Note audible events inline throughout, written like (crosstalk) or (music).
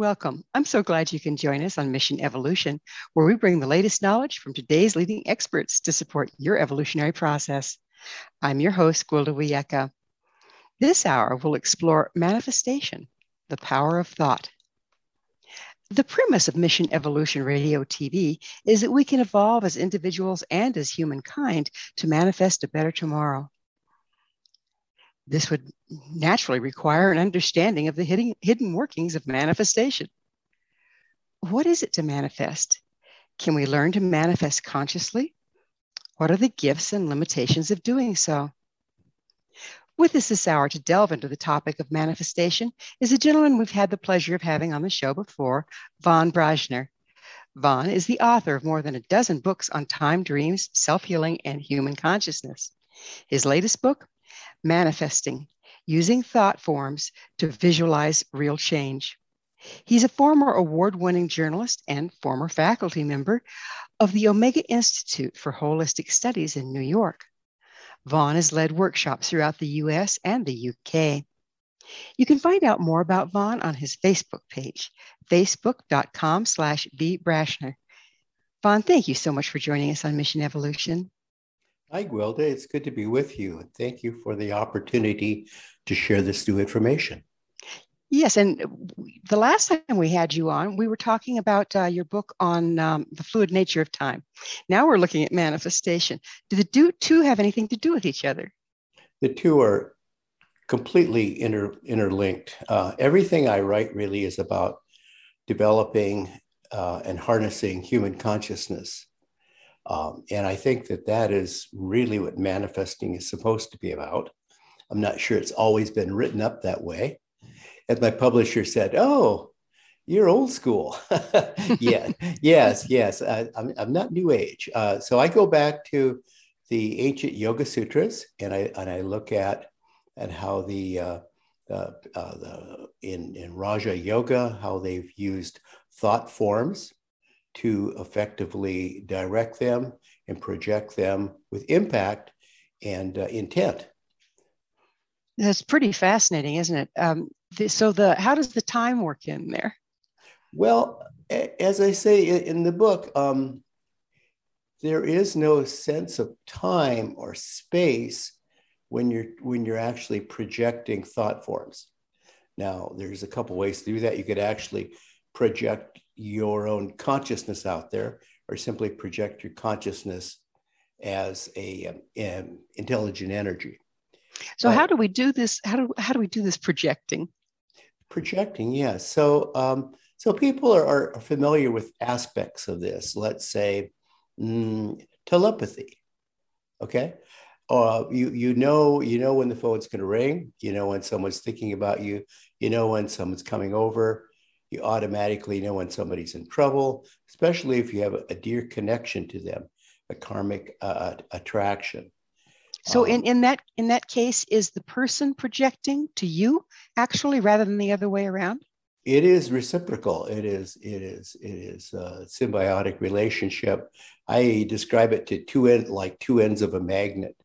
Welcome. I'm so glad you can join us on Mission Evolution, where we bring the latest knowledge from today's leading experts to support your evolutionary process. I'm your host, Gwilda Wiyaka. This hour, we'll explore manifestation, the power of thought. The premise of Mission Evolution Radio TV is that we can evolve as individuals and as humankind to manifest a better tomorrow. This would naturally require an understanding of the hidden, hidden workings of manifestation. What is it to manifest? Can we learn to manifest consciously? What are the gifts and limitations of doing so? With us this hour to delve into the topic of manifestation is a gentleman we've had the pleasure of having on the show before, Von Braschler. Von is the author of more than a dozen books on time, dreams, self healing, and human consciousness. His latest book, manifesting, using thought forms to visualize real change. He's a former award winning journalist and former faculty member of the Omega Institute for Holistic Studies in New York. Von has led workshops throughout the US and the UK. You can find out more about Von on his Facebook page, facebook.com slash vbrashner. Von, thank you so much for joining us on Mission Evolution. Hi, Gwilda. It's good to be with you. And thank you for the opportunity to share this new information. Yes, and the last time we had you on, we were talking about uh, your book on um, the fluid nature of time. Now we're looking at manifestation. Do the two have anything to do with each other? The two are completely inter, interlinked. Uh, everything I write really is about developing uh, and harnessing human consciousness um, and I think that that is really what manifesting is supposed to be about. I'm not sure it's always been written up that way. As my publisher said, Oh, you're old school. (laughs) yeah, (laughs) yes, yes. I, am I'm not new age. Uh, so I go back to the ancient Yoga Sutras and I, and I look at, at how the, uh, uh, the in, in Raja Yoga, how they've used thought forms to effectively direct them and project them with impact and uh, intent. That's pretty fascinating, isn't it? Um, the, so the how does the time work in there? Well, as I say in the book, um, there is no sense of time or space when you're when you're actually projecting thought forms. Now, there's a couple ways to do that. You could actually project your own consciousness out there, or simply project your consciousness as a um, um, intelligent energy. So, but, how do we do this? How do how do we do this projecting? Projecting, yes. Yeah. So, um, so people are, are familiar with aspects of this. Let's say mm, telepathy. Okay, uh, you you know you know when the phone's going to ring. You know when someone's thinking about you. You know when someone's coming over. You automatically know when somebody's in trouble, especially if you have a, a dear connection to them, a karmic uh, attraction. So um, in, in that in that case, is the person projecting to you actually rather than the other way around? It is reciprocal. It is it is it is a symbiotic relationship. I describe it to two end like two ends of a magnet.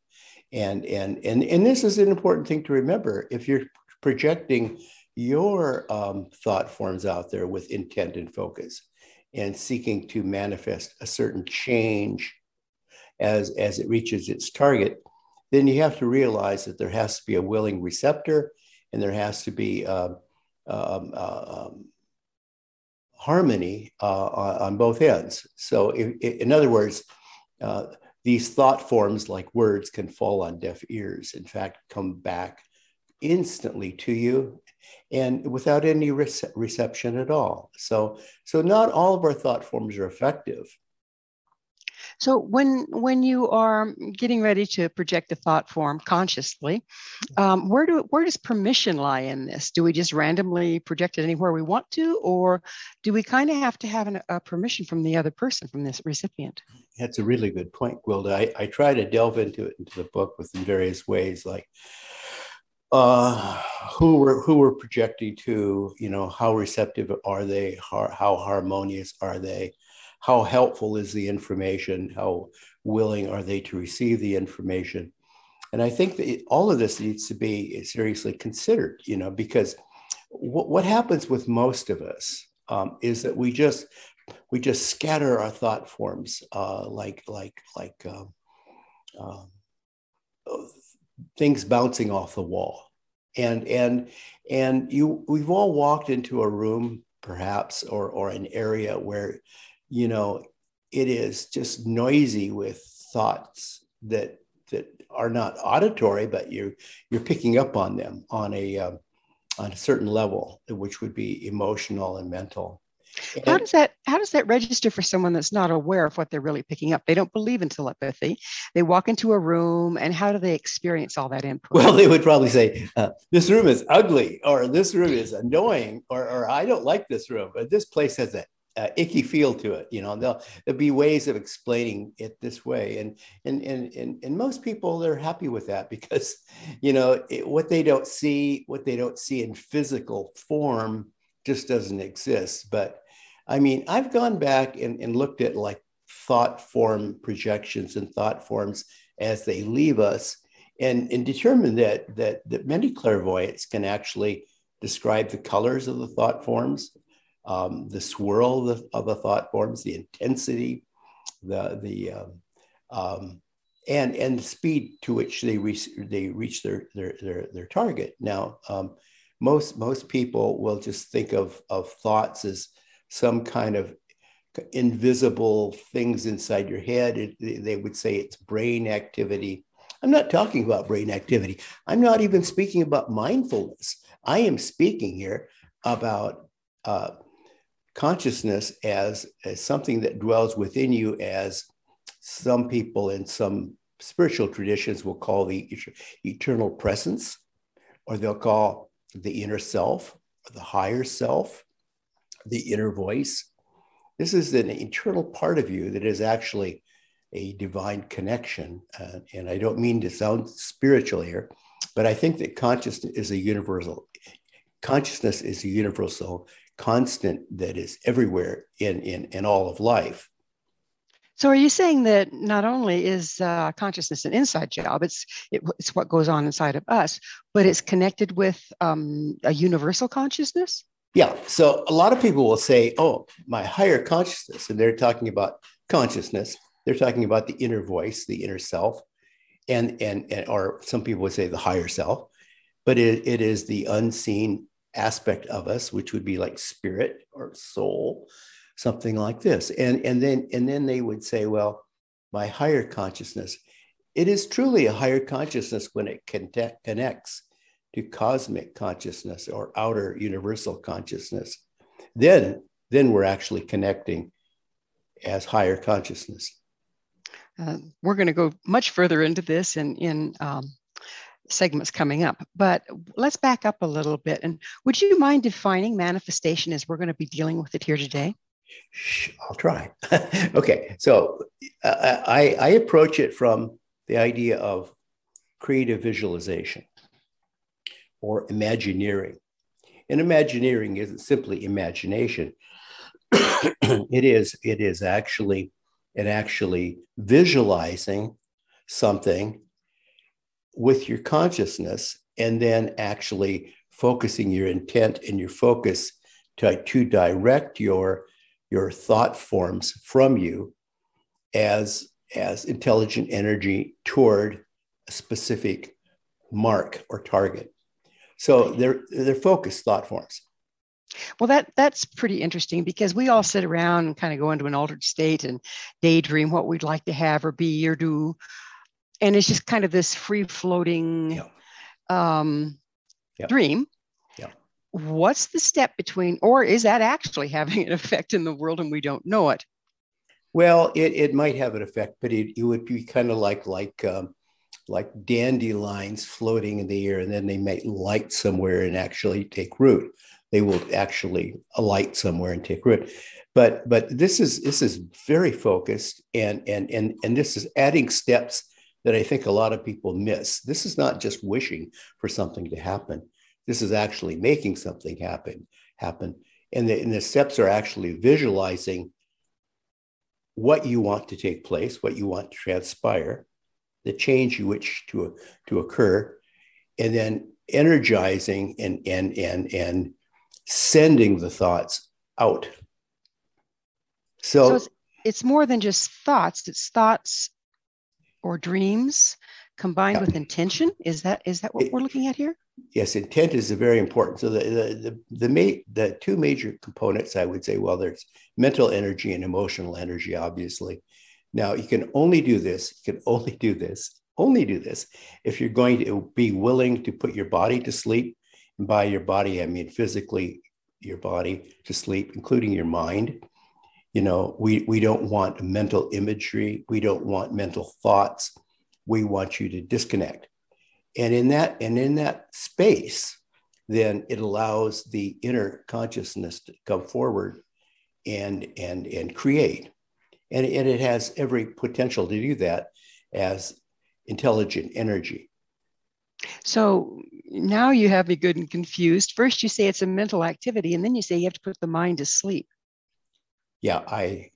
And and and and this is an important thing to remember. If you're projecting your um, thought forms out there with intent and focus and seeking to manifest a certain change as as it reaches its target then you have to realize that there has to be a willing receptor and there has to be um, um, uh, um, harmony uh, on both ends. So, if, in other words, uh, these thought forms like words can fall on deaf ears, in fact, come back instantly to you and without any rece- reception at all. So, so not all of our thought forms are effective. So when when you are getting ready to project a thought form consciously, um, where do where does permission lie in this? Do we just randomly project it anywhere we want to, or do we kind of have to have an, a permission from the other person, from this recipient? That's a really good point, Gwilda. I, I try to delve into it into the book with in various ways, like uh, who we're who we're projecting to, you know, how receptive are they, how, how harmonious are they, how helpful is the information? How willing are they to receive the information? And I think that all of this needs to be seriously considered, you know, because what, what happens with most of us um, is that we just we just scatter our thought forms uh, like like like um, um, things bouncing off the wall, and and and you we've all walked into a room perhaps or or an area where you know, it is just noisy with thoughts that that are not auditory, but you're you're picking up on them on a um, on a certain level, which would be emotional and mental. How does that how does that register for someone that's not aware of what they're really picking up? They don't believe in telepathy. They walk into a room, and how do they experience all that input? Well, they would probably say, uh, "This room is ugly," or "This room is annoying," or, or "I don't like this room," but this place has a uh, icky feel to it. You know, there'll, there'll be ways of explaining it this way. And, and, and, and, and most people, they're happy with that because, you know, it, what they don't see, what they don't see in physical form just doesn't exist. But I mean, I've gone back and, and looked at like thought form projections and thought forms as they leave us and, and determined that, that, that many clairvoyants can actually describe the colors of the thought forms um, the swirl of the, of the, thought forms, the intensity, the the um, um, and and the speed to which they reach they reach their their their, their target. Now, um, most most people will just think of of thoughts as some kind of invisible things inside your head. It, they would say it's brain activity. I'm not talking about brain activity. I'm not even speaking about mindfulness. I am speaking here about uh, consciousness as, as something that dwells within you, as some people in some spiritual traditions will call the eternal presence, or they'll call the inner self, the higher self, the inner voice. This is an internal part of you that is actually a divine connection. Uh, and I don't mean to sound spiritual here, but I think that consciousness is a universal. Consciousness is a universal constant that is everywhere in, in, in all of life. So, are you saying that not only is uh, consciousness an inside job, it's it, it's what goes on inside of us, but it's connected with um, a universal consciousness? Yeah. So, a lot of people will say, "Oh, my higher consciousness," and they're talking about consciousness. They're talking about the inner voice, the inner self, and, and, and or some people would say the higher self, but it, it is the unseen aspect of us, which would be like spirit or soul, something like this. And, and then and then they would say, well, my higher consciousness. It is truly a higher consciousness when it connect, connects to cosmic consciousness or outer universal consciousness. Then, then we're actually connecting as higher consciousness. Uh, we're going to go much further into this in, in um, segments coming up, but let's back up a little bit. And would you mind defining manifestation as we're going to be dealing with it here today? I'll try. (laughs) okay, so uh, I, I approach it from the idea of creative visualization or imagineering. And imagineering isn't simply imagination. (clears throat) it is it is actually it actually visualizing something with your consciousness and then actually focusing your intent and your focus to, to direct your your thought forms from you as as intelligent energy toward a specific mark or target so they're they're focused thought forms well that that's pretty interesting because we all sit around and kind of go into an altered state and daydream what we'd like to have or be or do and it's just kind of this free floating yeah. um, yeah. dream what's the step between, or is that actually (laughs) having an effect in the world and we don't know it? Well, it, it might have an effect, but it, it would be kind of like like um, like dandelions floating in the air, and then they might light somewhere and actually take root. They will actually alight somewhere and take root. But but this is this is very focused, and and and and this is adding steps that I think a lot of people miss. This is not just wishing for something to happen. This is actually making something happen. Happen, and the, and the steps are actually visualizing what you want to take place, what you want to transpire, the change you wish to to occur, and then energizing and and and and sending the thoughts out. So, so it's, it's more than just thoughts. It's thoughts or dreams combined yeah. with intention. Is that is that what it, we're looking at here? yes, intent is very important. So the the the the, ma- the two major components, I would say, well, there's mental energy and emotional energy, obviously. Now you can only do this. You can only do this. Only do this if you're going to be willing to put your body to sleep. And by your body, I mean physically your body to sleep, including your mind. You know, we we don't want mental imagery. We don't want mental thoughts. We want you to disconnect and in that and in that space then it allows the inner consciousness to come forward and and and create and, and it has every potential to do that as intelligent energy so now you have me good and confused first you say it's a mental activity and then you say you have to put the mind to sleep yeah i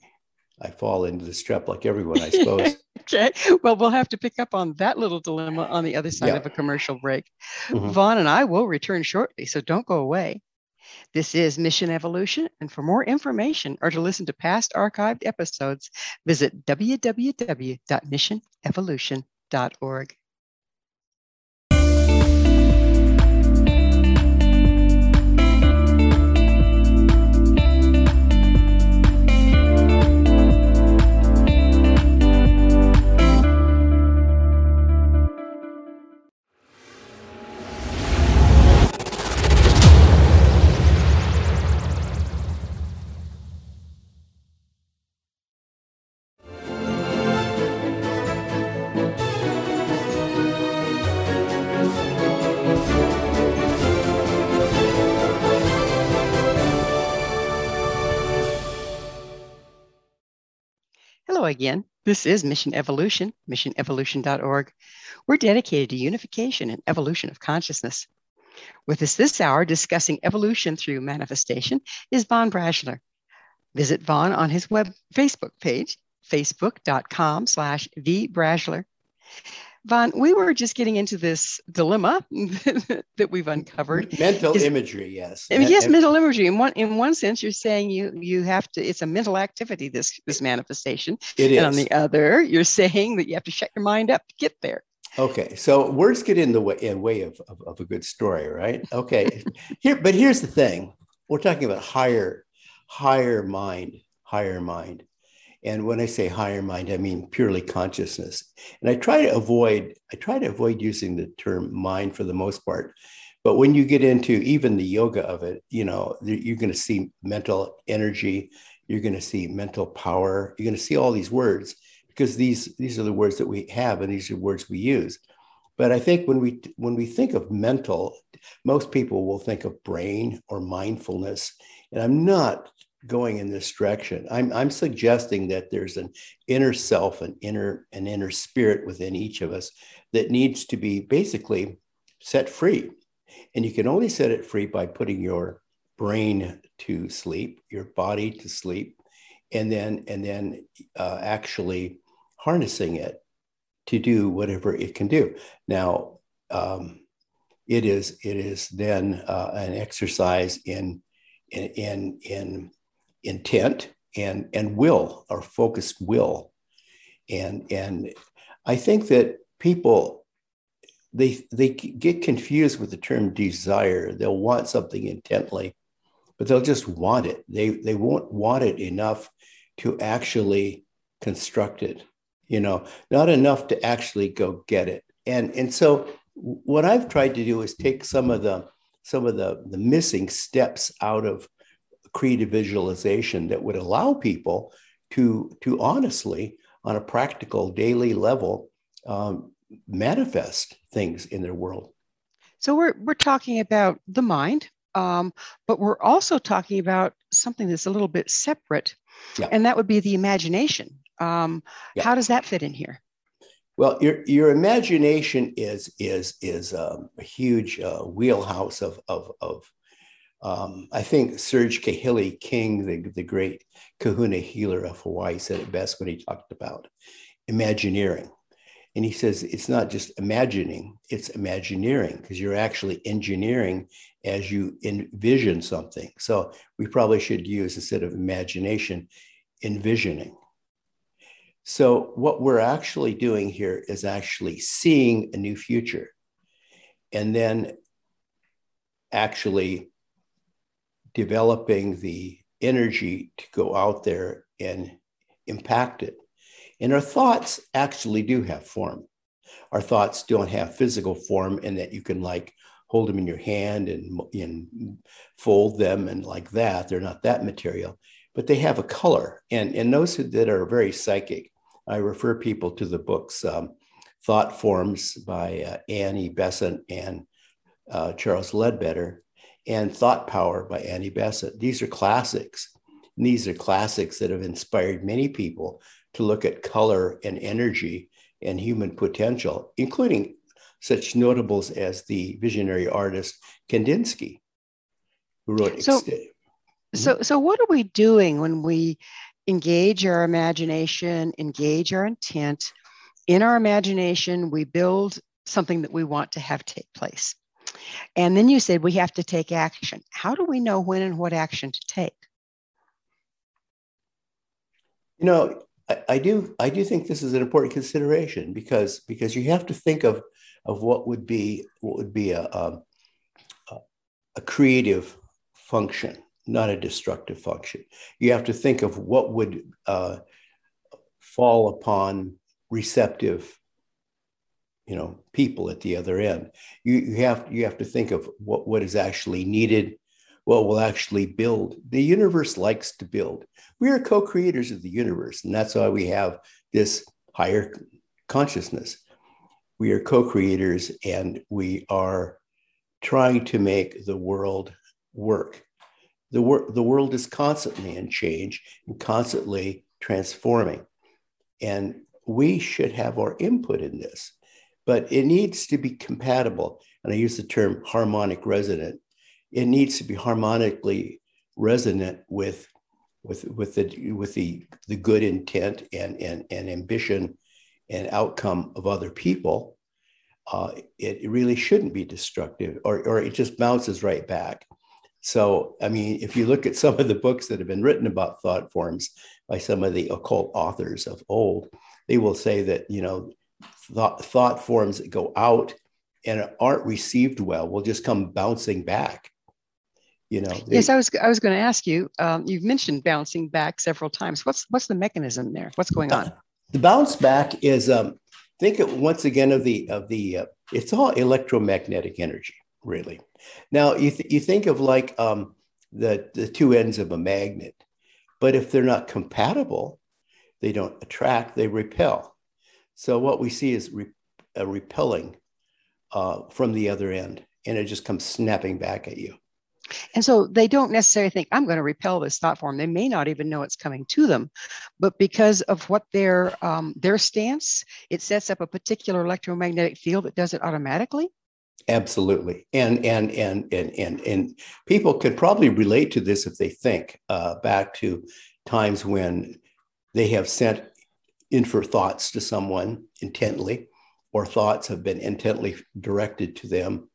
I fall into this trap like everyone, I (laughs) suppose. okay. Well, we'll have to pick up on that little dilemma on the other side yeah. of a commercial break. Mm-hmm. Von and I will return shortly, so don't go away. This is Mission Evolution, and for more information or to listen to past archived episodes, visit www.missionevolution.org. again. This is Mission Evolution, missionevolution.org. We're dedicated to unification and evolution of consciousness. With us this hour discussing evolution through manifestation is Von Braschler. Visit Von on his web Facebook page, facebook.com slash vbrashler. Von, we were just getting into this dilemma (laughs) that we've uncovered. Mental Is, imagery, yes. Yes, mental imagery. In one in one sense, you're saying you you have to. It's a mental activity. This this manifestation. It is. And on the other, you're saying that you have to shut your mind up to get there. Okay, so words get in the way, in way of, of, of a good story, right? Okay, here, but here's the thing: we're talking about higher, higher mind, higher mind, and when I say higher mind, I mean purely consciousness. And I try to avoid, I try to avoid using the term mind for the most part. But when you get into even the yoga of it, you know, you're going to see mental energy, you're going to see mental power, you're going to see all these words because these these are the words that we have and these are words we use. But I think when we when we think of mental, most people will think of brain or mindfulness, and I'm not going in this direction. I'm, I'm suggesting that there's an inner self, an inner, an inner spirit within each of us that needs to be basically set free. And you can only set it free by putting your brain to sleep, your body to sleep, and then and then uh, actually harnessing it to do whatever it can do. Now, um, it is it is then uh, an exercise in in in, in intent and and will or focused will. And and i think that people they they get confused with the term desire. They'll want something intently but they'll just want it. They they won't want it enough to actually construct it you know not enough to actually go get it. And and so what i've tried to do is take some of the some of the the missing steps out of creative visualization that would allow people to, to honestly, on a practical daily level, um, manifest things in their world. So we're, we're talking about the mind, um, but we're also talking about something that's a little bit separate, yeah. and that would be the imagination. Um, yeah. How does that fit in here? Well, your, your imagination is is is um, a huge uh, wheelhouse of, of, of um, I think Serge Kahili King, the, the great kahuna healer of Hawaii, said it best when he talked about imagineering. And he says it's not just imagining, it's imagineering because you're actually engineering as you envision something. So we probably should use instead of imagination, envisioning. So what we're actually doing here is actually seeing a new future and then actually developing the energy to go out there and impact it. And our thoughts actually do have form. Our thoughts don't have physical form in that you can like hold them in your hand and, and fold them and like that. They're not that material, but they have a color. And, and those who, that are very psychic, I refer people to the books um, Thought Forms by uh, Annie Besant and uh, Charles Leadbeater and Thought Power by Annie Besant. These are classics. And these are classics that have inspired many people to look at color and energy and human potential, including such notables as the visionary artist Kandinsky, who wrote. So, hmm? so, so what are we doing when we engage our imagination, engage our intent? In our imagination, we build something that we want to have take place. And then you said we have to take action. How do we know when and what action to take? You know, I, I do I do think this is an important consideration because because you have to think of of what would be what would be a, a, a creative function, not a destructive function. You have to think of what would uh, fall upon receptive you know people at the other end. You, you have you have to think of what what is actually needed what will actually build. The universe likes to build. We are co-creators of the universe and that's why we have this higher consciousness. We are co-creators and we are trying to make the world work. The, wor- the world is constantly in change and constantly transforming and we should have our input in this but it needs to be compatible. And I use the term harmonic resonant. It needs to be harmonically resonant with, with, with, the, with the, the good intent and, and, and ambition and outcome of other people. Uh, it really shouldn't be destructive or, or it just bounces right back. So, I mean, if you look at some of the books that have been written about thought forms by some of the occult authors of old, they will say that, you know, thought, thought forms that go out and aren't received well will just come bouncing back. You know. They, yes, I was I was going to ask you. Um, you've mentioned bouncing back several times. What's what's the mechanism there? What's going on? Uh, the bounce back is um, think it once again of the of the uh, it's all electromagnetic energy really. Now you th- you think of like um, the the two ends of a magnet, but if they're not compatible, they don't attract; they repel. So what we see is re- a repelling uh, from the other end, and it just comes snapping back at you. And so they don't necessarily think, I'm going to repel this thought form. They may not even know it's coming to them, but because of what their um, their stance, it sets up a particular electromagnetic field that does it automatically. Absolutely, and and and and and and people could probably relate to this if they think uh, back to times when they have sent in for thoughts to someone intently, or thoughts have been intently directed to them,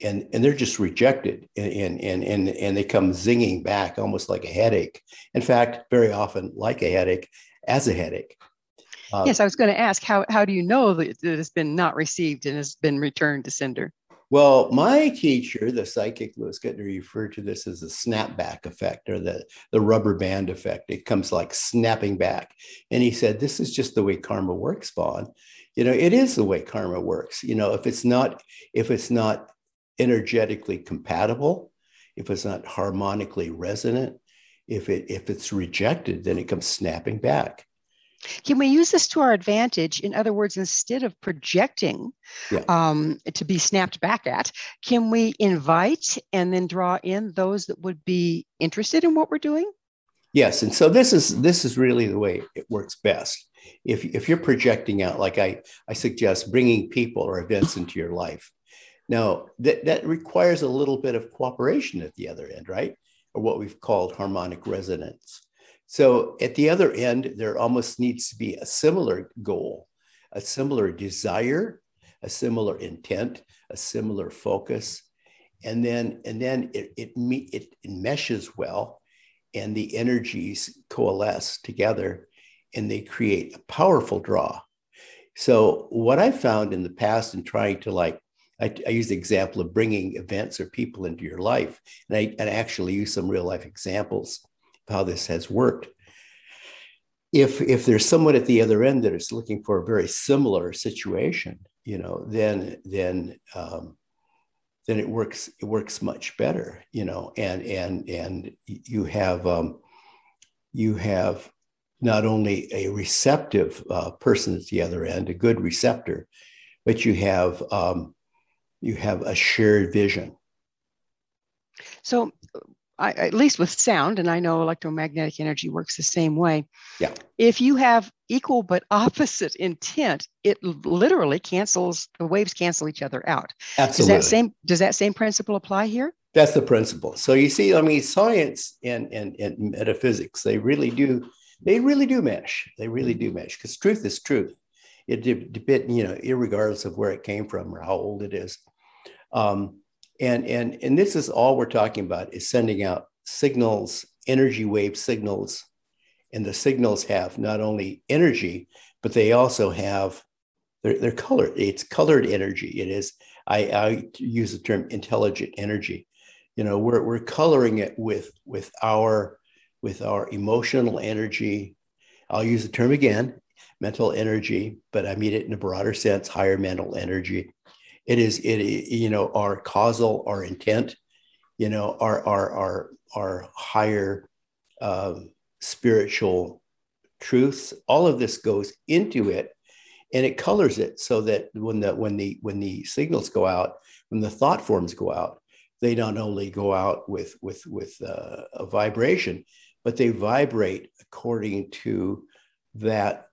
and and they're just rejected, and and and and they come zinging back almost like a headache. In fact, very often like a headache, as a headache. Uh, yes, I was going to ask how how do you know that it has been not received and has been returned to sender? Well, my teacher, the psychic Louis Guttner, referred to this as the snapback effect or the, the rubber band effect. It comes like snapping back. And he said, This is just the way karma works, Von. You know, it is the way karma works. You know, if it's not, if it's not energetically compatible, if it's not harmonically resonant, if it if it's rejected, then it comes snapping back. Can we use this to our advantage? In other words, instead of projecting yeah. um, to be snapped back at, can we invite and then draw in those that would be interested in what we're doing? Yes, and so this is this is really the way it works best. If if you're projecting out, like I I suggest, bringing people or events into your life. Now that that requires a little bit of cooperation at the other end, right? Or what we've called harmonic resonance. So at the other end, there almost needs to be a similar goal, a similar desire, a similar intent, a similar focus. And then, and then it, it, it, meshes well and the energies coalesce together and they create a powerful draw. So what I found in the past in trying to like, I, I use the example of bringing events or people into your life, and I, and I actually use some real life examples how this has worked. If if there's someone at the other end that is looking for a very similar situation, you know, then then um, then it works it works much better, you know, and and and you have um, you have not only a receptive uh, person at the other end, a good receptor, but you have um, you have a shared vision. So I, at least with sound, and I know electromagnetic energy works the same way. Yeah. If you have equal but (laughs) opposite intent, it literally cancels the waves cancel each other out. Absolutely. Does that same does that same principle apply here? That's the principle. So you see, I mean, science and and, and metaphysics, they really do, they really do mesh. They really do mesh because truth is truth. It depends, you know, regardless of where it came from or how old it is. Um, and, and, and this is all we're talking about is sending out signals, energy wave signals. And the signals have not only energy, but they also have, they're, they're colored. It's colored energy. It is, I, I use the term intelligent energy. You know, we're, we're coloring it with, with our, with our emotional energy. I'll use the term again, mental energy, but I mean it in a broader sense, higher mental energy it is it you know our causal our intent you know our our our our higher uh, spiritual truths all of this goes into it and it colors it so that when the when the when the signals go out when the thought forms go out they not only go out with with with uh, a vibration but they vibrate according to that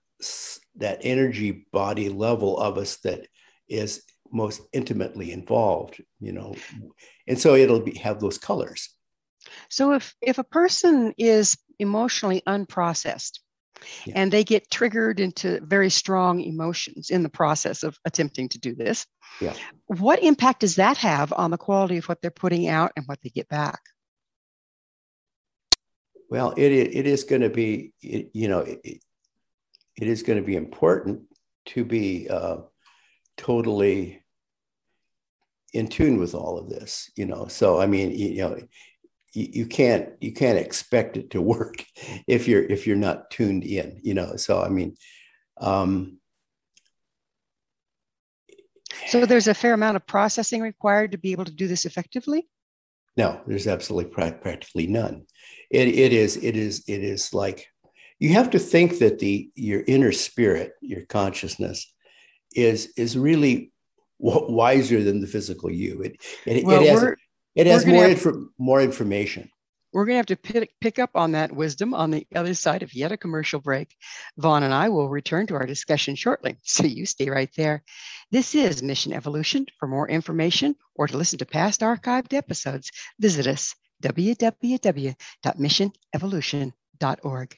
that energy body level of us that is most intimately involved you know and so it'll be have those colors so if if a person is emotionally unprocessed yeah. and they get triggered into very strong emotions in the process of attempting to do this yeah. what impact does that have on the quality of what they're putting out and what they get back well it, it is going to be it, you know it, it is going to be important to be uh, totally in tune with all of this you know? So i mean you, you know you, you, can't you can't expect it to (laughs) work if you're if you're not tuned in you know? So i mean um so there's a fair amount of processing required to be able to do this effectively? No there's absolutely practically none. It, it is it is it is like you have to think that the your inner spirit your consciousness is is really wiser than the physical you it it, well, it has it has more have, more information we're going to have to pick, pick up on that wisdom on the other side of yet a commercial break. Von and I will return to our discussion shortly, (laughs) so you stay right there. This is Mission Evolution. For more information or to listen to past archived episodes, visit us www.missionevolution.org.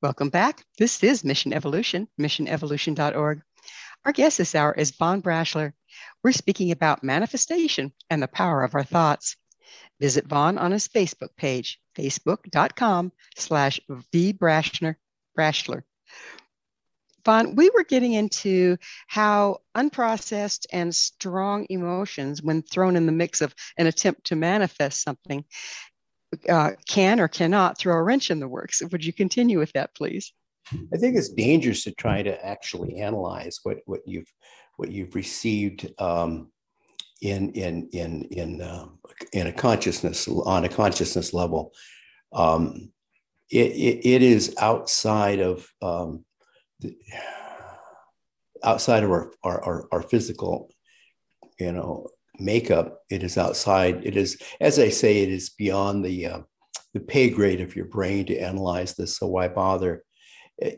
Welcome back. This is Mission Evolution, missionevolution.org. Our guest this hour is Von Braschler. We're speaking about manifestation and the power of our thoughts. Visit Von on his Facebook page, facebook.com slash vbrashler. Braschler. Von, we were getting into how unprocessed and strong emotions, when thrown in the mix of an attempt to manifest something, uh, can or cannot throw a wrench in the works. Would you continue with that, please? I think it's dangerous to try to actually analyze what what you've what you've received um, in in in in uh, in a consciousness on a consciousness level. Um, it, it, it is outside of um, the, outside of our, our, our, our physical, you know, makeup. It is outside. It is, as I say, it is beyond the uh, the pay grade of your brain to analyze this. So why bother? Uh,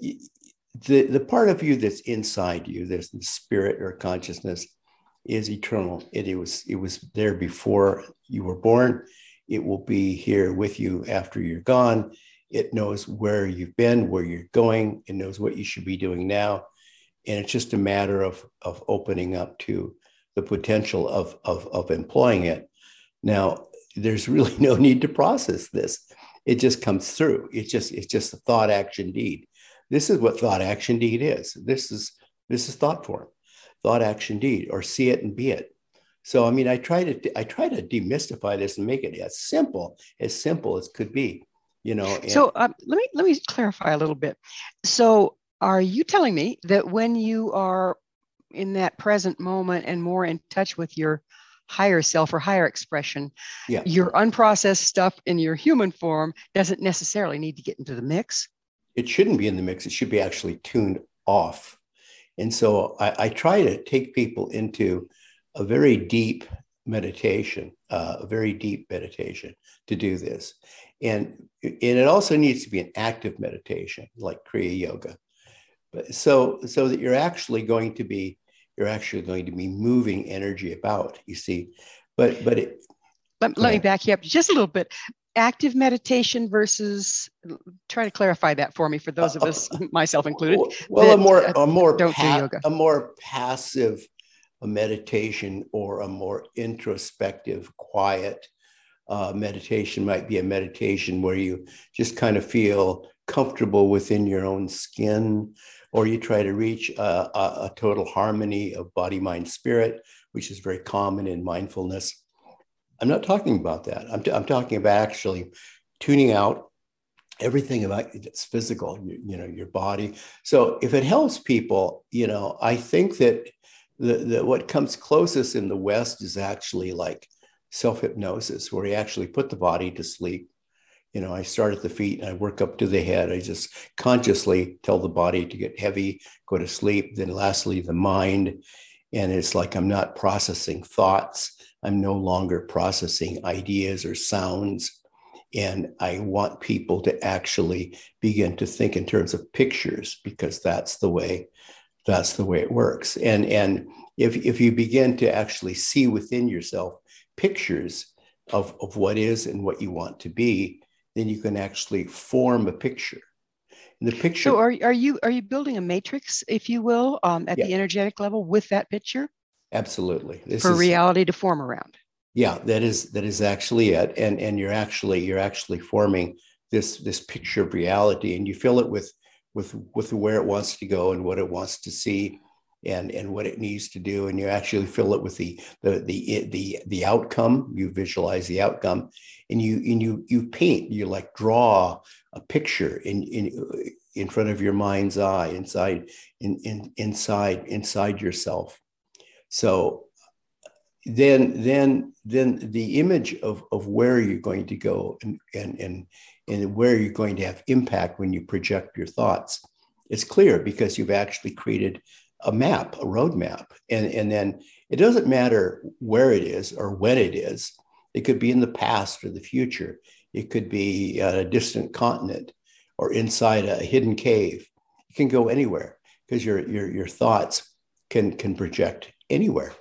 the the part of you that's inside you, there's the spirit or consciousness, is eternal. It, it was it was there before you were born. It will be here with you after you're gone. It knows where you've been, where you're going. It knows what you should be doing now, and it's just a matter of of opening up to the potential of, of, of employing it. Now, there's really (laughs) no need to process this. It just comes through. It's just it's just a thought action deed. This is what thought action deed is. This is this is thought form, thought action deed, or see it and be it. So I mean, I try to I try to demystify this and make it as simple as simple as could be. You know. And- so um, let me let me clarify a little bit. So are you telling me that when you are in that present moment and more in touch with your higher self or higher expression. Yeah. Your unprocessed stuff in your human form doesn't necessarily need to get into the mix. It shouldn't be in the mix. It should be actually tuned off. And so I, I try to take people into a very deep meditation, uh, a very deep meditation to do this. And, and it also needs to be an active meditation like Kriya Yoga. But so, so that you're actually going to be you're actually going to be moving energy about, you see. But but it, let, let me back you up just a little bit. Active meditation versus try to clarify that for me for those of us, (laughs) myself included. Well, a more a more don't pa- do yoga. a more passive meditation or a more introspective, quiet uh, meditation might be a meditation where you just kind of feel comfortable within your own skin or you try to reach a, a, a total harmony of body, mind, spirit, which is very common in mindfulness. I'm not talking about that. I'm, t- I'm talking about actually tuning out everything about it's physical, you, you, know, your body. So if it helps people, you know, I think that the, the what comes closest in the West is actually like self hypnosis, where you actually put the body to sleep. You know, I start at the feet and I work up to the head. I just consciously tell the body to get heavy, go to sleep. Then, lastly, the mind. And it's like I'm not processing thoughts. I'm no longer processing ideas or sounds. And I want people to actually begin to think in terms of pictures because that's the way that's the way it works. And and if if you begin to actually see within yourself pictures of, of what is and what you want to be, then you can actually form a picture. And the picture. So are, are you are you building a matrix, if you will, um, at yeah. the energetic level with that picture? Absolutely. This For is, reality to form around. Yeah, that is that is actually it. And and you're actually you're actually forming this this picture of reality and you fill it with with with where it wants to go and what it wants to see and and what it needs to do and you actually fill it with the the the the, the outcome you visualize the outcome and you and you you paint you like draw a picture in in in front of your mind's eye inside in, in inside inside yourself. So then then then the image of of where you're going to go and and and and where you're going to have impact when you project your thoughts it's clear because you've actually created a map, a roadmap. And, and then it doesn't matter where it is or when it is. It could be in the past or the future. It could be a distant continent or inside a hidden cave. It can go anywhere because your, your, your thoughts can, can project anywhere.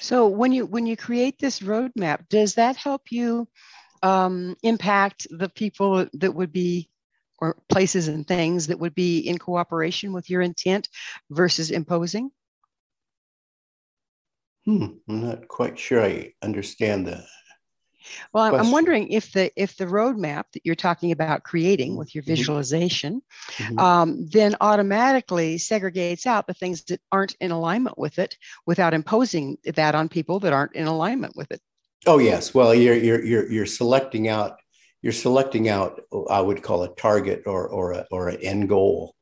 So when you when you create this roadmap, does that help you um, impact the people that would be or places and things that would be in cooperation with your intent versus imposing? Hmm, I'm not quite sure I understand that. Well, question. I'm wondering if the if the roadmap that you're talking about creating with your mm-hmm. visualization, mm-hmm. um, then automatically segregates out the things that aren't in alignment with it, without imposing that on people that aren't in alignment with it. Oh yes, well you're you're you're, you're selecting out you're selecting out i would call a target or or a, or an end goal.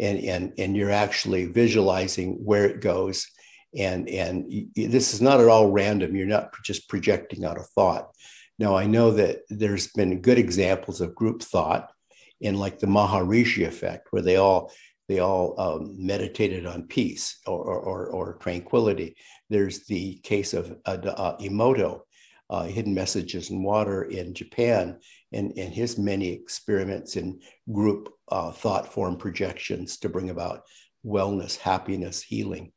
And and and you're actually visualizing where it goes. And and this is not at all random. You're not just projecting out a thought. Now i know that there's been good examples of group thought in like the maharishi effect where they all they all um, meditated on peace or, or, or, tranquility. There's the case of uh, uh, emoto uh, hidden messages in water in japan and, and his many experiments in group uh, thought form projections to bring about wellness, happiness, healing.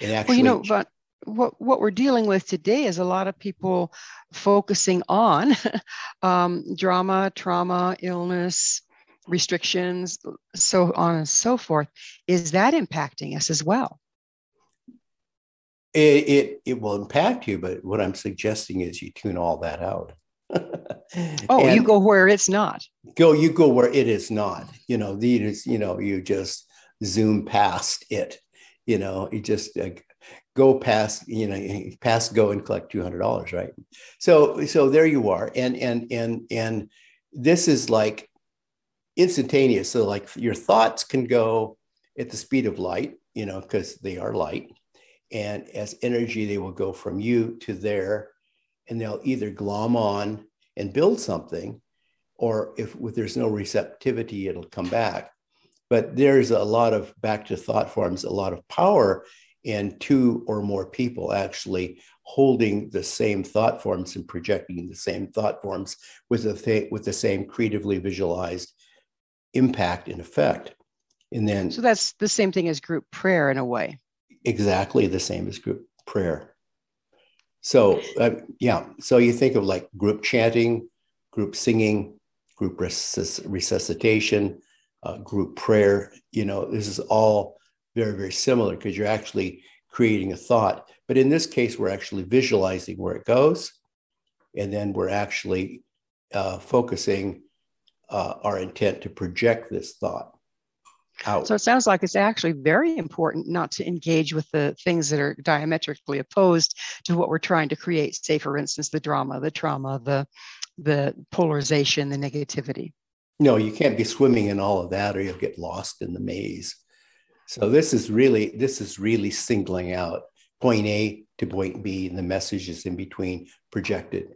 And actually, well, you know, but what, what we're dealing with today is a lot of people focusing on (laughs) um, drama, trauma, illness, restrictions, so on and so forth. Is that impacting us as well? It, it, it will impact you, but what I'm suggesting is you tune all that out. Oh, and you go where it's not. Go, you go where it is not. You know, these, you know, you just zoom past it. You know, you just uh, go past, you know, past go and collect two hundred dollars, right? So, so there you are, and and and and this is like instantaneous. So, like your thoughts can go at the speed of light, you know, because they are light, and as energy, they will go from you to there and they'll either glom on and build something, or if, if there's no receptivity, it'll come back. But there's a lot of back to thought forms, a lot of power in two or more people actually holding the same thought forms and projecting the same thought forms with the th- with the same creatively visualized impact and effect. And then so that's the same thing as group prayer in a way. Exactly the same as group prayer. So, uh, yeah, so you think of like group chanting, group singing, group resus- resuscitation, uh, group prayer. You know, this is all very, very similar because you're actually creating a thought. But in this case, we're actually visualizing where it goes. And then we're actually uh, focusing uh, our intent to project this thought. Out. So it sounds like it's actually very important not to engage with the things that are diametrically opposed to what we're trying to create. Say, for instance, the drama, the trauma, the the polarization, the negativity. No, you can't be swimming in all of that, or you'll get lost in the maze. So this is really this is really singling out point A to point B, and the messages in between projected.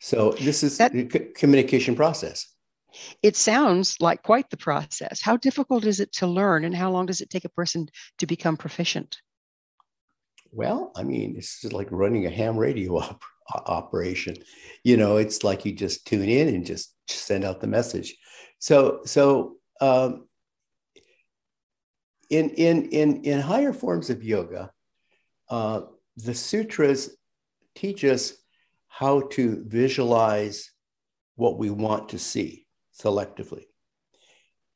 So this is that, communication process. It sounds like quite the process. How difficult is it to learn, and how long does it take a person to become proficient? Well, I mean, it's like running a ham radio (laughs) op- operation. You know, it's like you just tune in and just send out the message. So, so um, in in in in higher forms of yoga, uh, the sutras teach us how to visualize what we want to see selectively.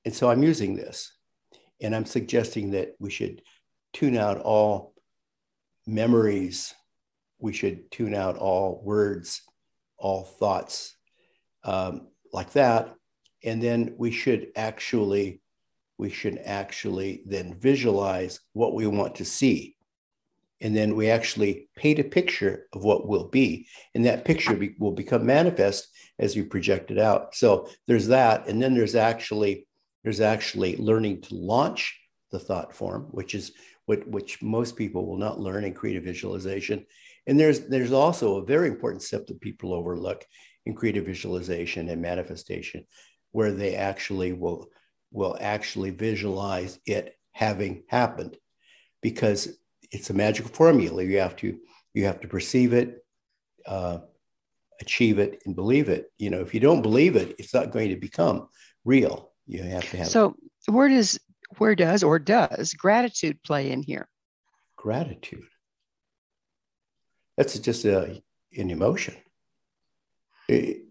And so I'm using this and I'm suggesting that we should tune out all memories, we should tune out all words, all thoughts um, like that. And then we should actually, we should actually then visualize what we want to see. And then we actually paint a picture of what will be. And that picture be, will become manifest as you project it out. So there's that, and then there's actually there's actually learning to launch the thought form, which is what which most people will not learn in creative visualization. And there's there's also a very important step that people overlook in creative visualization and manifestation, where they actually will will actually visualize it having happened, because it's a magical formula. You have to you have to perceive it, uh, achieve it and believe it. You know, if you don't believe it, it's not going to become real. You have to have. So where does where does or does gratitude play in here? Gratitude. That's just a an emotion. It,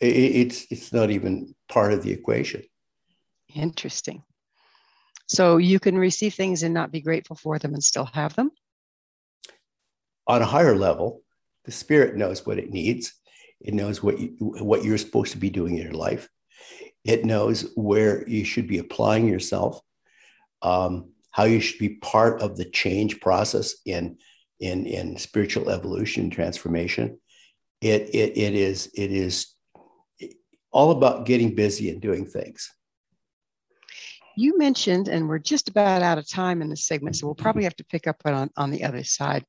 it, it's it's not even part of the equation. Interesting. So you can receive things and not be grateful for them and still have them. On a higher level, the spirit knows what it needs it knows what you, what you're supposed to be doing in your life. It knows where you should be applying yourself, um, how you should be part of the change process in in in spiritual evolution transformation. It it it is it is all about getting busy and doing things. You mentioned, and we're just about out of time in this segment, so we'll probably have to pick up on, on the other side.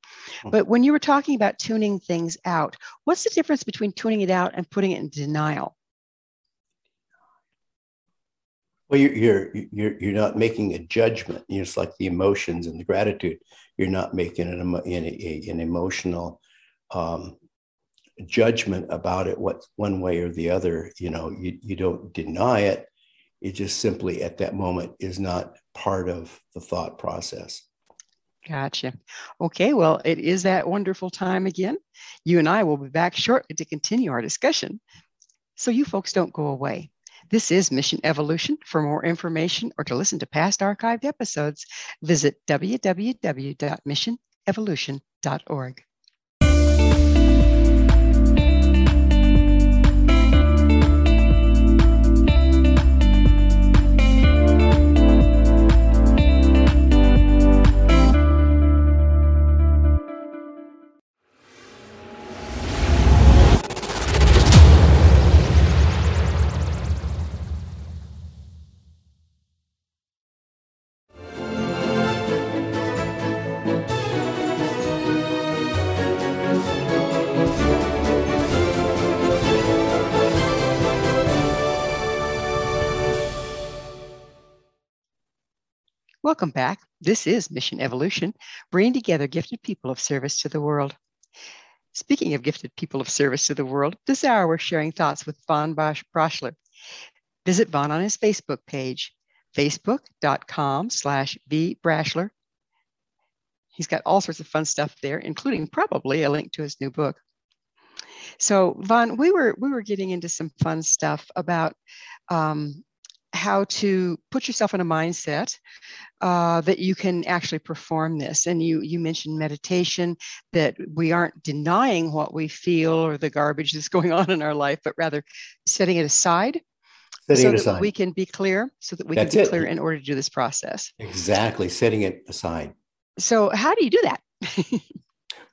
But when you were talking about tuning things out, what's the difference between tuning it out and putting it in denial? Well, you're you're you're, you're not making a judgment. You know, it's like the emotions and the gratitude. You're not making an, an, an emotional um, judgment about it, what one way or the other. You know, you, you don't deny it it just simply at that moment is not part of the thought process. Gotcha. Okay, well, it is that wonderful time again. You and I will be back shortly to continue our discussion. So, you folks don't go away. This is Mission Evolution. For more information or to listen to past archived episodes, visit www.missionevolution.org. Welcome back. This is Mission Evolution, bringing together gifted people of service to the world. Speaking of gifted people of service to the world, this hour we're sharing thoughts with Von Braschler. Visit Von on his Facebook page, facebook.com slash vbrashler. He's got all sorts of fun stuff there, including probably a link to his new book. So, Von, we were we were getting into some fun stuff about um, how to put yourself in a mindset uh, that you can actually perform this. And you you mentioned meditation that we aren't denying what we feel or the garbage that's going on in our life, but rather setting it aside Setting so it that aside. we can be clear, so that we That's can be it. clear in order to do this process. Exactly, setting it aside. So, how do you do that? (laughs)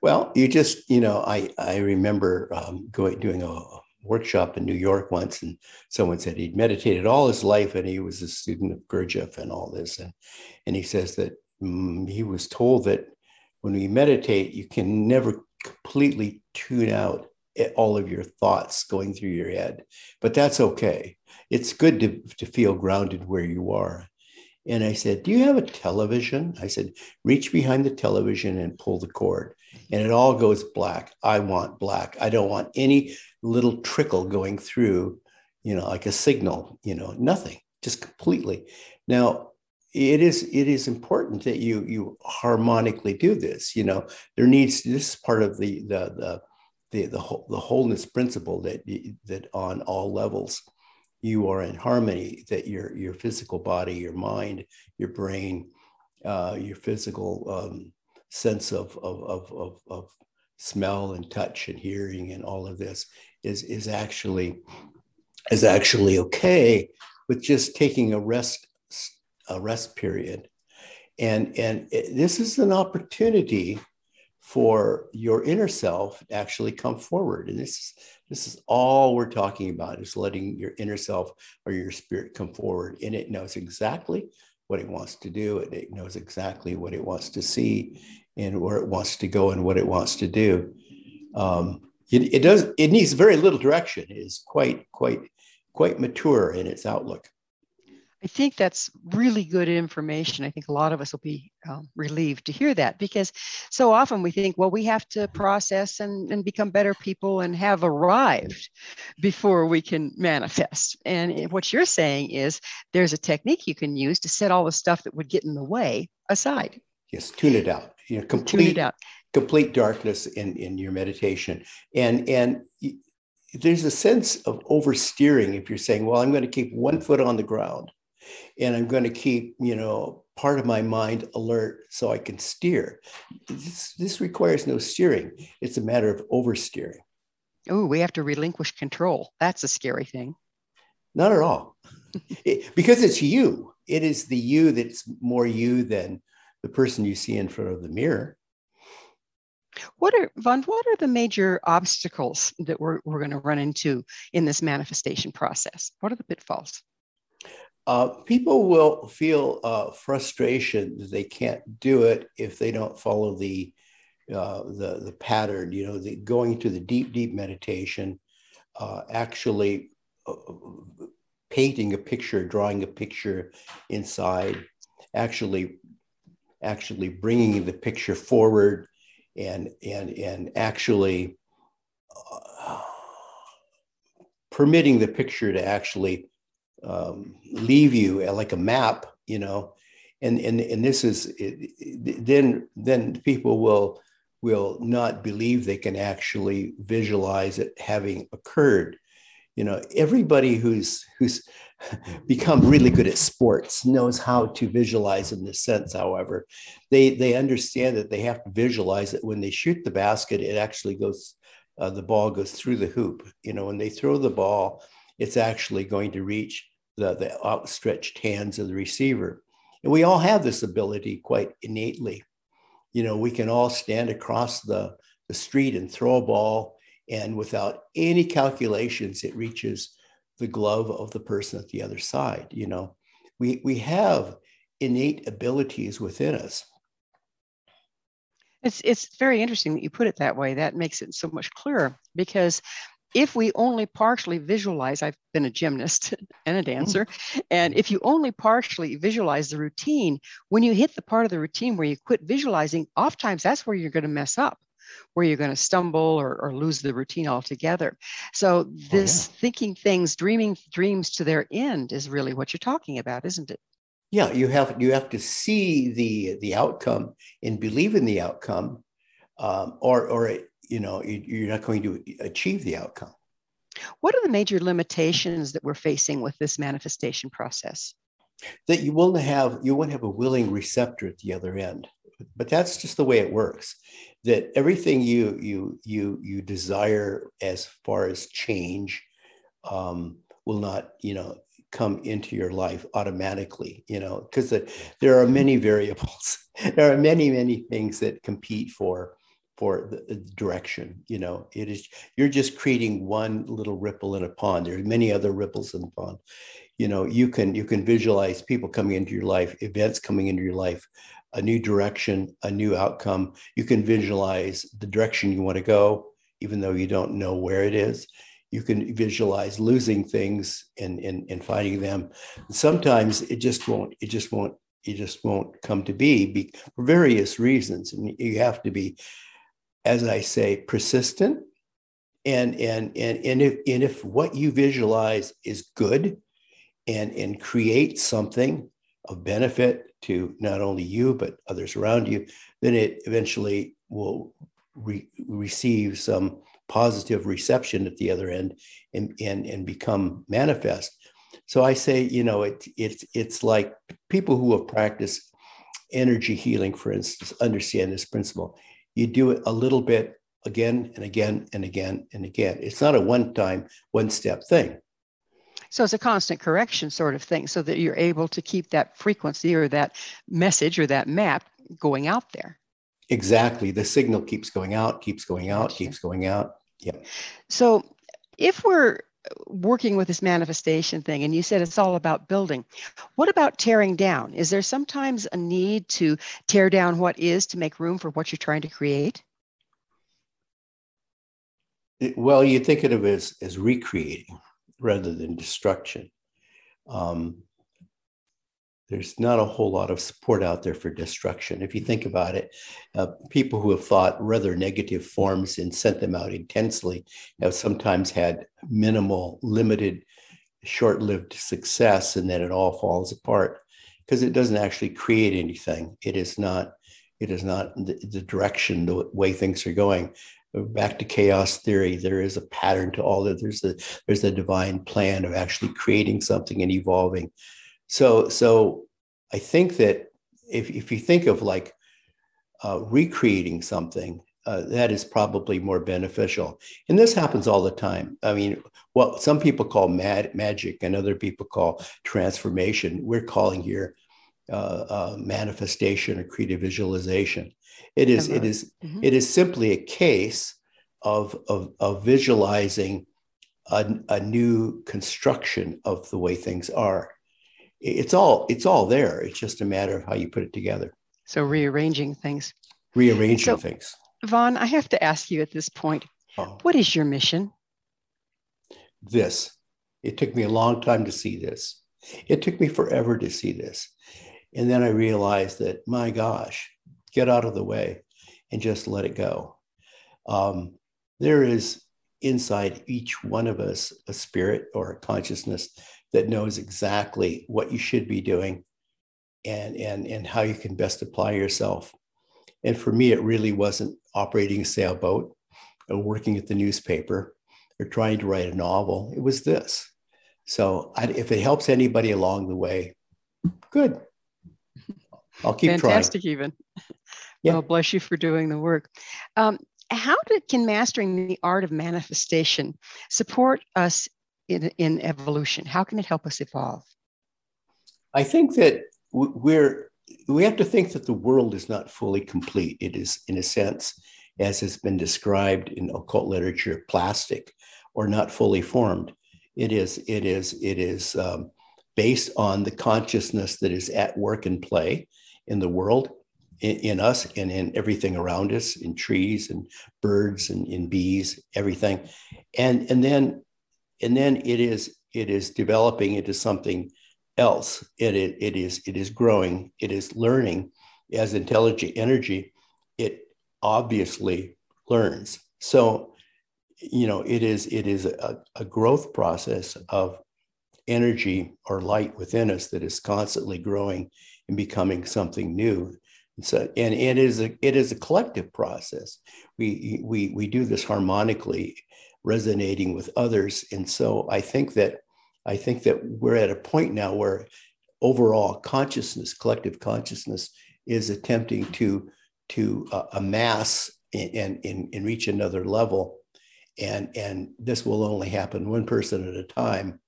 Well, you just, you know, I I remember um, going doing a workshop in New York once, and someone said he'd meditated all his life, and he was a student of Gurdjieff and all this, and and he says that mm, he was told that when we meditate, you can never completely tune out all of your thoughts going through your head, but that's okay. It's good to to feel grounded where you are. And I said, Do you have a television? I said, Reach behind the television and pull the cord and it all goes black. I want black. I don't want any little trickle going through, you know, like a signal, you know, nothing, just completely. Now, it is it is important that you you harmonically do this. You know, there needs this is part of the the the the the, whole, the wholeness principle that that on all levels you are in harmony. That your your physical body, your mind, your brain, uh, your physical um, sense of, of, of, of, of smell and touch and hearing and all of this is, is actually is actually okay with just taking a rest a rest period. And and it, this is an opportunity for your inner self to actually come forward. And this is this is all we're talking about is letting your inner self or your spirit come forward. And it knows exactly what it wants to do. And it knows exactly what it wants to see and where it wants to go and what it wants to do um, it, it does it needs very little direction it is quite quite quite mature in its outlook I think that's really good information. I think a lot of us will be um, relieved to hear that because so often we think, well, we have to process and, and become better people and have arrived before we can manifest. And what you're saying is there's a technique you can use to set all the stuff that would get in the way aside. yes tune it out you know complete out. complete darkness in in your meditation and and there's a sense of oversteering if you're saying well i'm going to keep one foot on the ground and i'm going to keep you know part of my mind alert so i can steer this, this requires no steering it's a matter of oversteering Oh, we have to relinquish control. That's a scary thing. not at all (laughs) It- because it's you it is the you that's more you than the person you see in front of the mirror What are Von? What are the major obstacles that we're, we're going to run into in this manifestation process? What are the pitfalls? Uh, people will feel uh, frustration that they can't do it if they don't follow the uh, the the pattern. You know, the, going to the deep, deep meditation, uh, actually uh, painting a picture, drawing a picture inside, actually actually bringing the picture forward, and and and actually uh, permitting the picture to actually um, leave you like a map, you know, and and and this is it- then then people will will not believe they can actually visualize it having occurred. You know, everybody who's who's (laughs) become really good at sports knows how to visualize in this sense. However, they they understand that they have to visualize it when they shoot the basket. It actually goes, uh, the ball goes through the hoop. You know, when they throw the ball, it's actually going to reach the, the outstretched hands of the receiver. And we all have this ability quite innately. You know, we can all stand across the, the street and throw a ball, and without any calculations, it reaches the glove of the person at the other side. You know, we, we have innate abilities within us. It's it's very interesting that you put it that way. That makes it so much clearer because if we only partially visualize, I've been a gymnast (laughs) and a dancer, (laughs) and if you only partially visualize the routine, when you hit the part of the routine where you quit visualizing, oftentimes that's where you're going to mess up, where you're going to stumble or, or lose the routine altogether. So this thinking things, dreaming dreams to their end is really what you're talking about, isn't it? Yeah, you have you have to see the the outcome and believe in the outcome, um, or or you know you- you're not going to achieve the outcome. What are the major limitations that we're facing with this manifestation process? That you won't have you won't have a willing receptor at the other end, but that's just the way it works. That everything you you you you desire as far as change um, will not you know come into your life automatically you know because there are many variables. (laughs) There are many many things that compete for for the direction you know. It is you're just creating one little ripple in a pond. There are many other ripples in the pond. You know you can you can visualize people coming into your life events coming into your life a new direction a new outcome you can visualize the direction you want to go even though you don't know where it is you can visualize losing things and, and, and finding them. Sometimes it just won't, it just won't, it just won't come to be, for various reasons. And you have to be, as I say, persistent. And and and and if and if what you visualize is good and and create something of benefit to not only you but others around you, then it eventually will re- receive some positive reception at the other end and, and, and become manifest. So I say, you know, it, it's it's like people who have practiced energy healing, for instance, understand this principle. You do it a little bit again and again and again and again. It's not a one-time, one-step thing. So it's a constant correction sort of thing, so that you're able to keep that frequency or that message or that map going out there. Exactly. The signal keeps going out, keeps going out, keeps going out. Yeah. So if we're working with this manifestation thing and you said it's all about building what about tearing down is there sometimes a need to tear down what is to make room for what you're trying to create well you think of it as, as recreating rather than destruction um, there's not a whole lot of support out there for destruction. If you think about it, uh, people who have thought rather negative forms and sent them out intensely have sometimes had minimal, limited, short lived success, and then it all falls apart because it doesn't actually create anything. It is not. It is not the, the direction, the way things are going back to chaos theory there is a pattern to all that there's a there's a divine plan of actually creating something and evolving so, so I think that if, if you think of like uh, recreating something, uh, that is probably more beneficial. And this happens all the time. I mean, what some people call mad magic and other people call transformation. We're calling here uh, uh manifestation or creative visualization. It is, it is, mm-hmm. it is simply a case of, of, of visualizing a, a new construction of the way things are it's all it's all there. It's just a matter of how you put it together. So rearranging things. Rearranging so, things. Von, I have to ask you at this point, oh. what is your mission? This. It took me a long time to see this. It took me forever to see this. And then I realized that, my gosh, get out of the way and just let it go. Um, there is inside each one of us a spirit or a consciousness that knows exactly what you should be doing and, and, and how you can best apply yourself. And for me, it really wasn't operating a sailboat or working at the newspaper or trying to write a novel. It was this. So I, if it helps anybody along the way, good. I'll keep Fantastic trying. Fantastic, even. Yeah. Well, bless you for doing the work. Um, how did, can mastering the art of manifestation support us in, in evolution? How can it help us evolve? I think that we're we have to think that the world is not fully complete. It is, in a sense, as has been described in occult literature, plastic or not fully formed. It is, it is, it is um, based on the consciousness that is at work and play in the world, in, in, us, and in everything around us, in trees and birds and in bees, everything, and and then and then it is it is developing into something else. It, it, it is it is growing. It is learning. As intelligent energy it obviously learns. So you know it is it is a, a growth process of energy or light within us that is constantly growing and becoming something new so and it is a it is a collective process we we we do this harmonically resonating with others. And so I think that I think that we're at a point now where overall consciousness, collective consciousness, is attempting to to uh, amass and, and, and reach another level. And, and this will only happen one person at a time.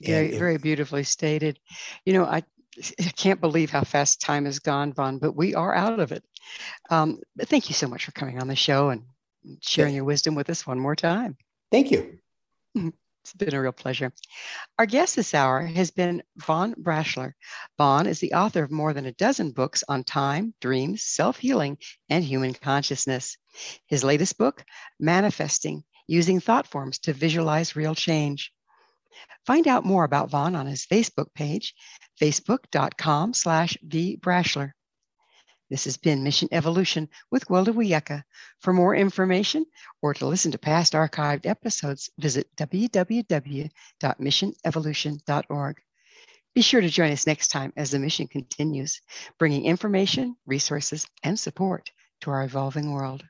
Very, very beautifully stated. You know, I, (laughs) I can't believe how fast time has gone, Von, but we are out of it. Um, thank you so much for coming on the show and sharing your wisdom with us one more time. Thank you. (laughs) It's been a real pleasure. Our guest this hour has been Von Braschler. Von is the author of more than a dozen books on time, dreams, self healing, and human consciousness. His latest book, Manifesting Using Thought Forms to Visualize Real Change. Find out more about Von on his Facebook page, facebook.com slash vbrashler. This has been Mission Evolution with Gwilda Wiyaka. For more information or to listen to past archived episodes, visit www.missionevolution.org. Be sure to join us next time as the mission continues, bringing information, resources, and support to our evolving world.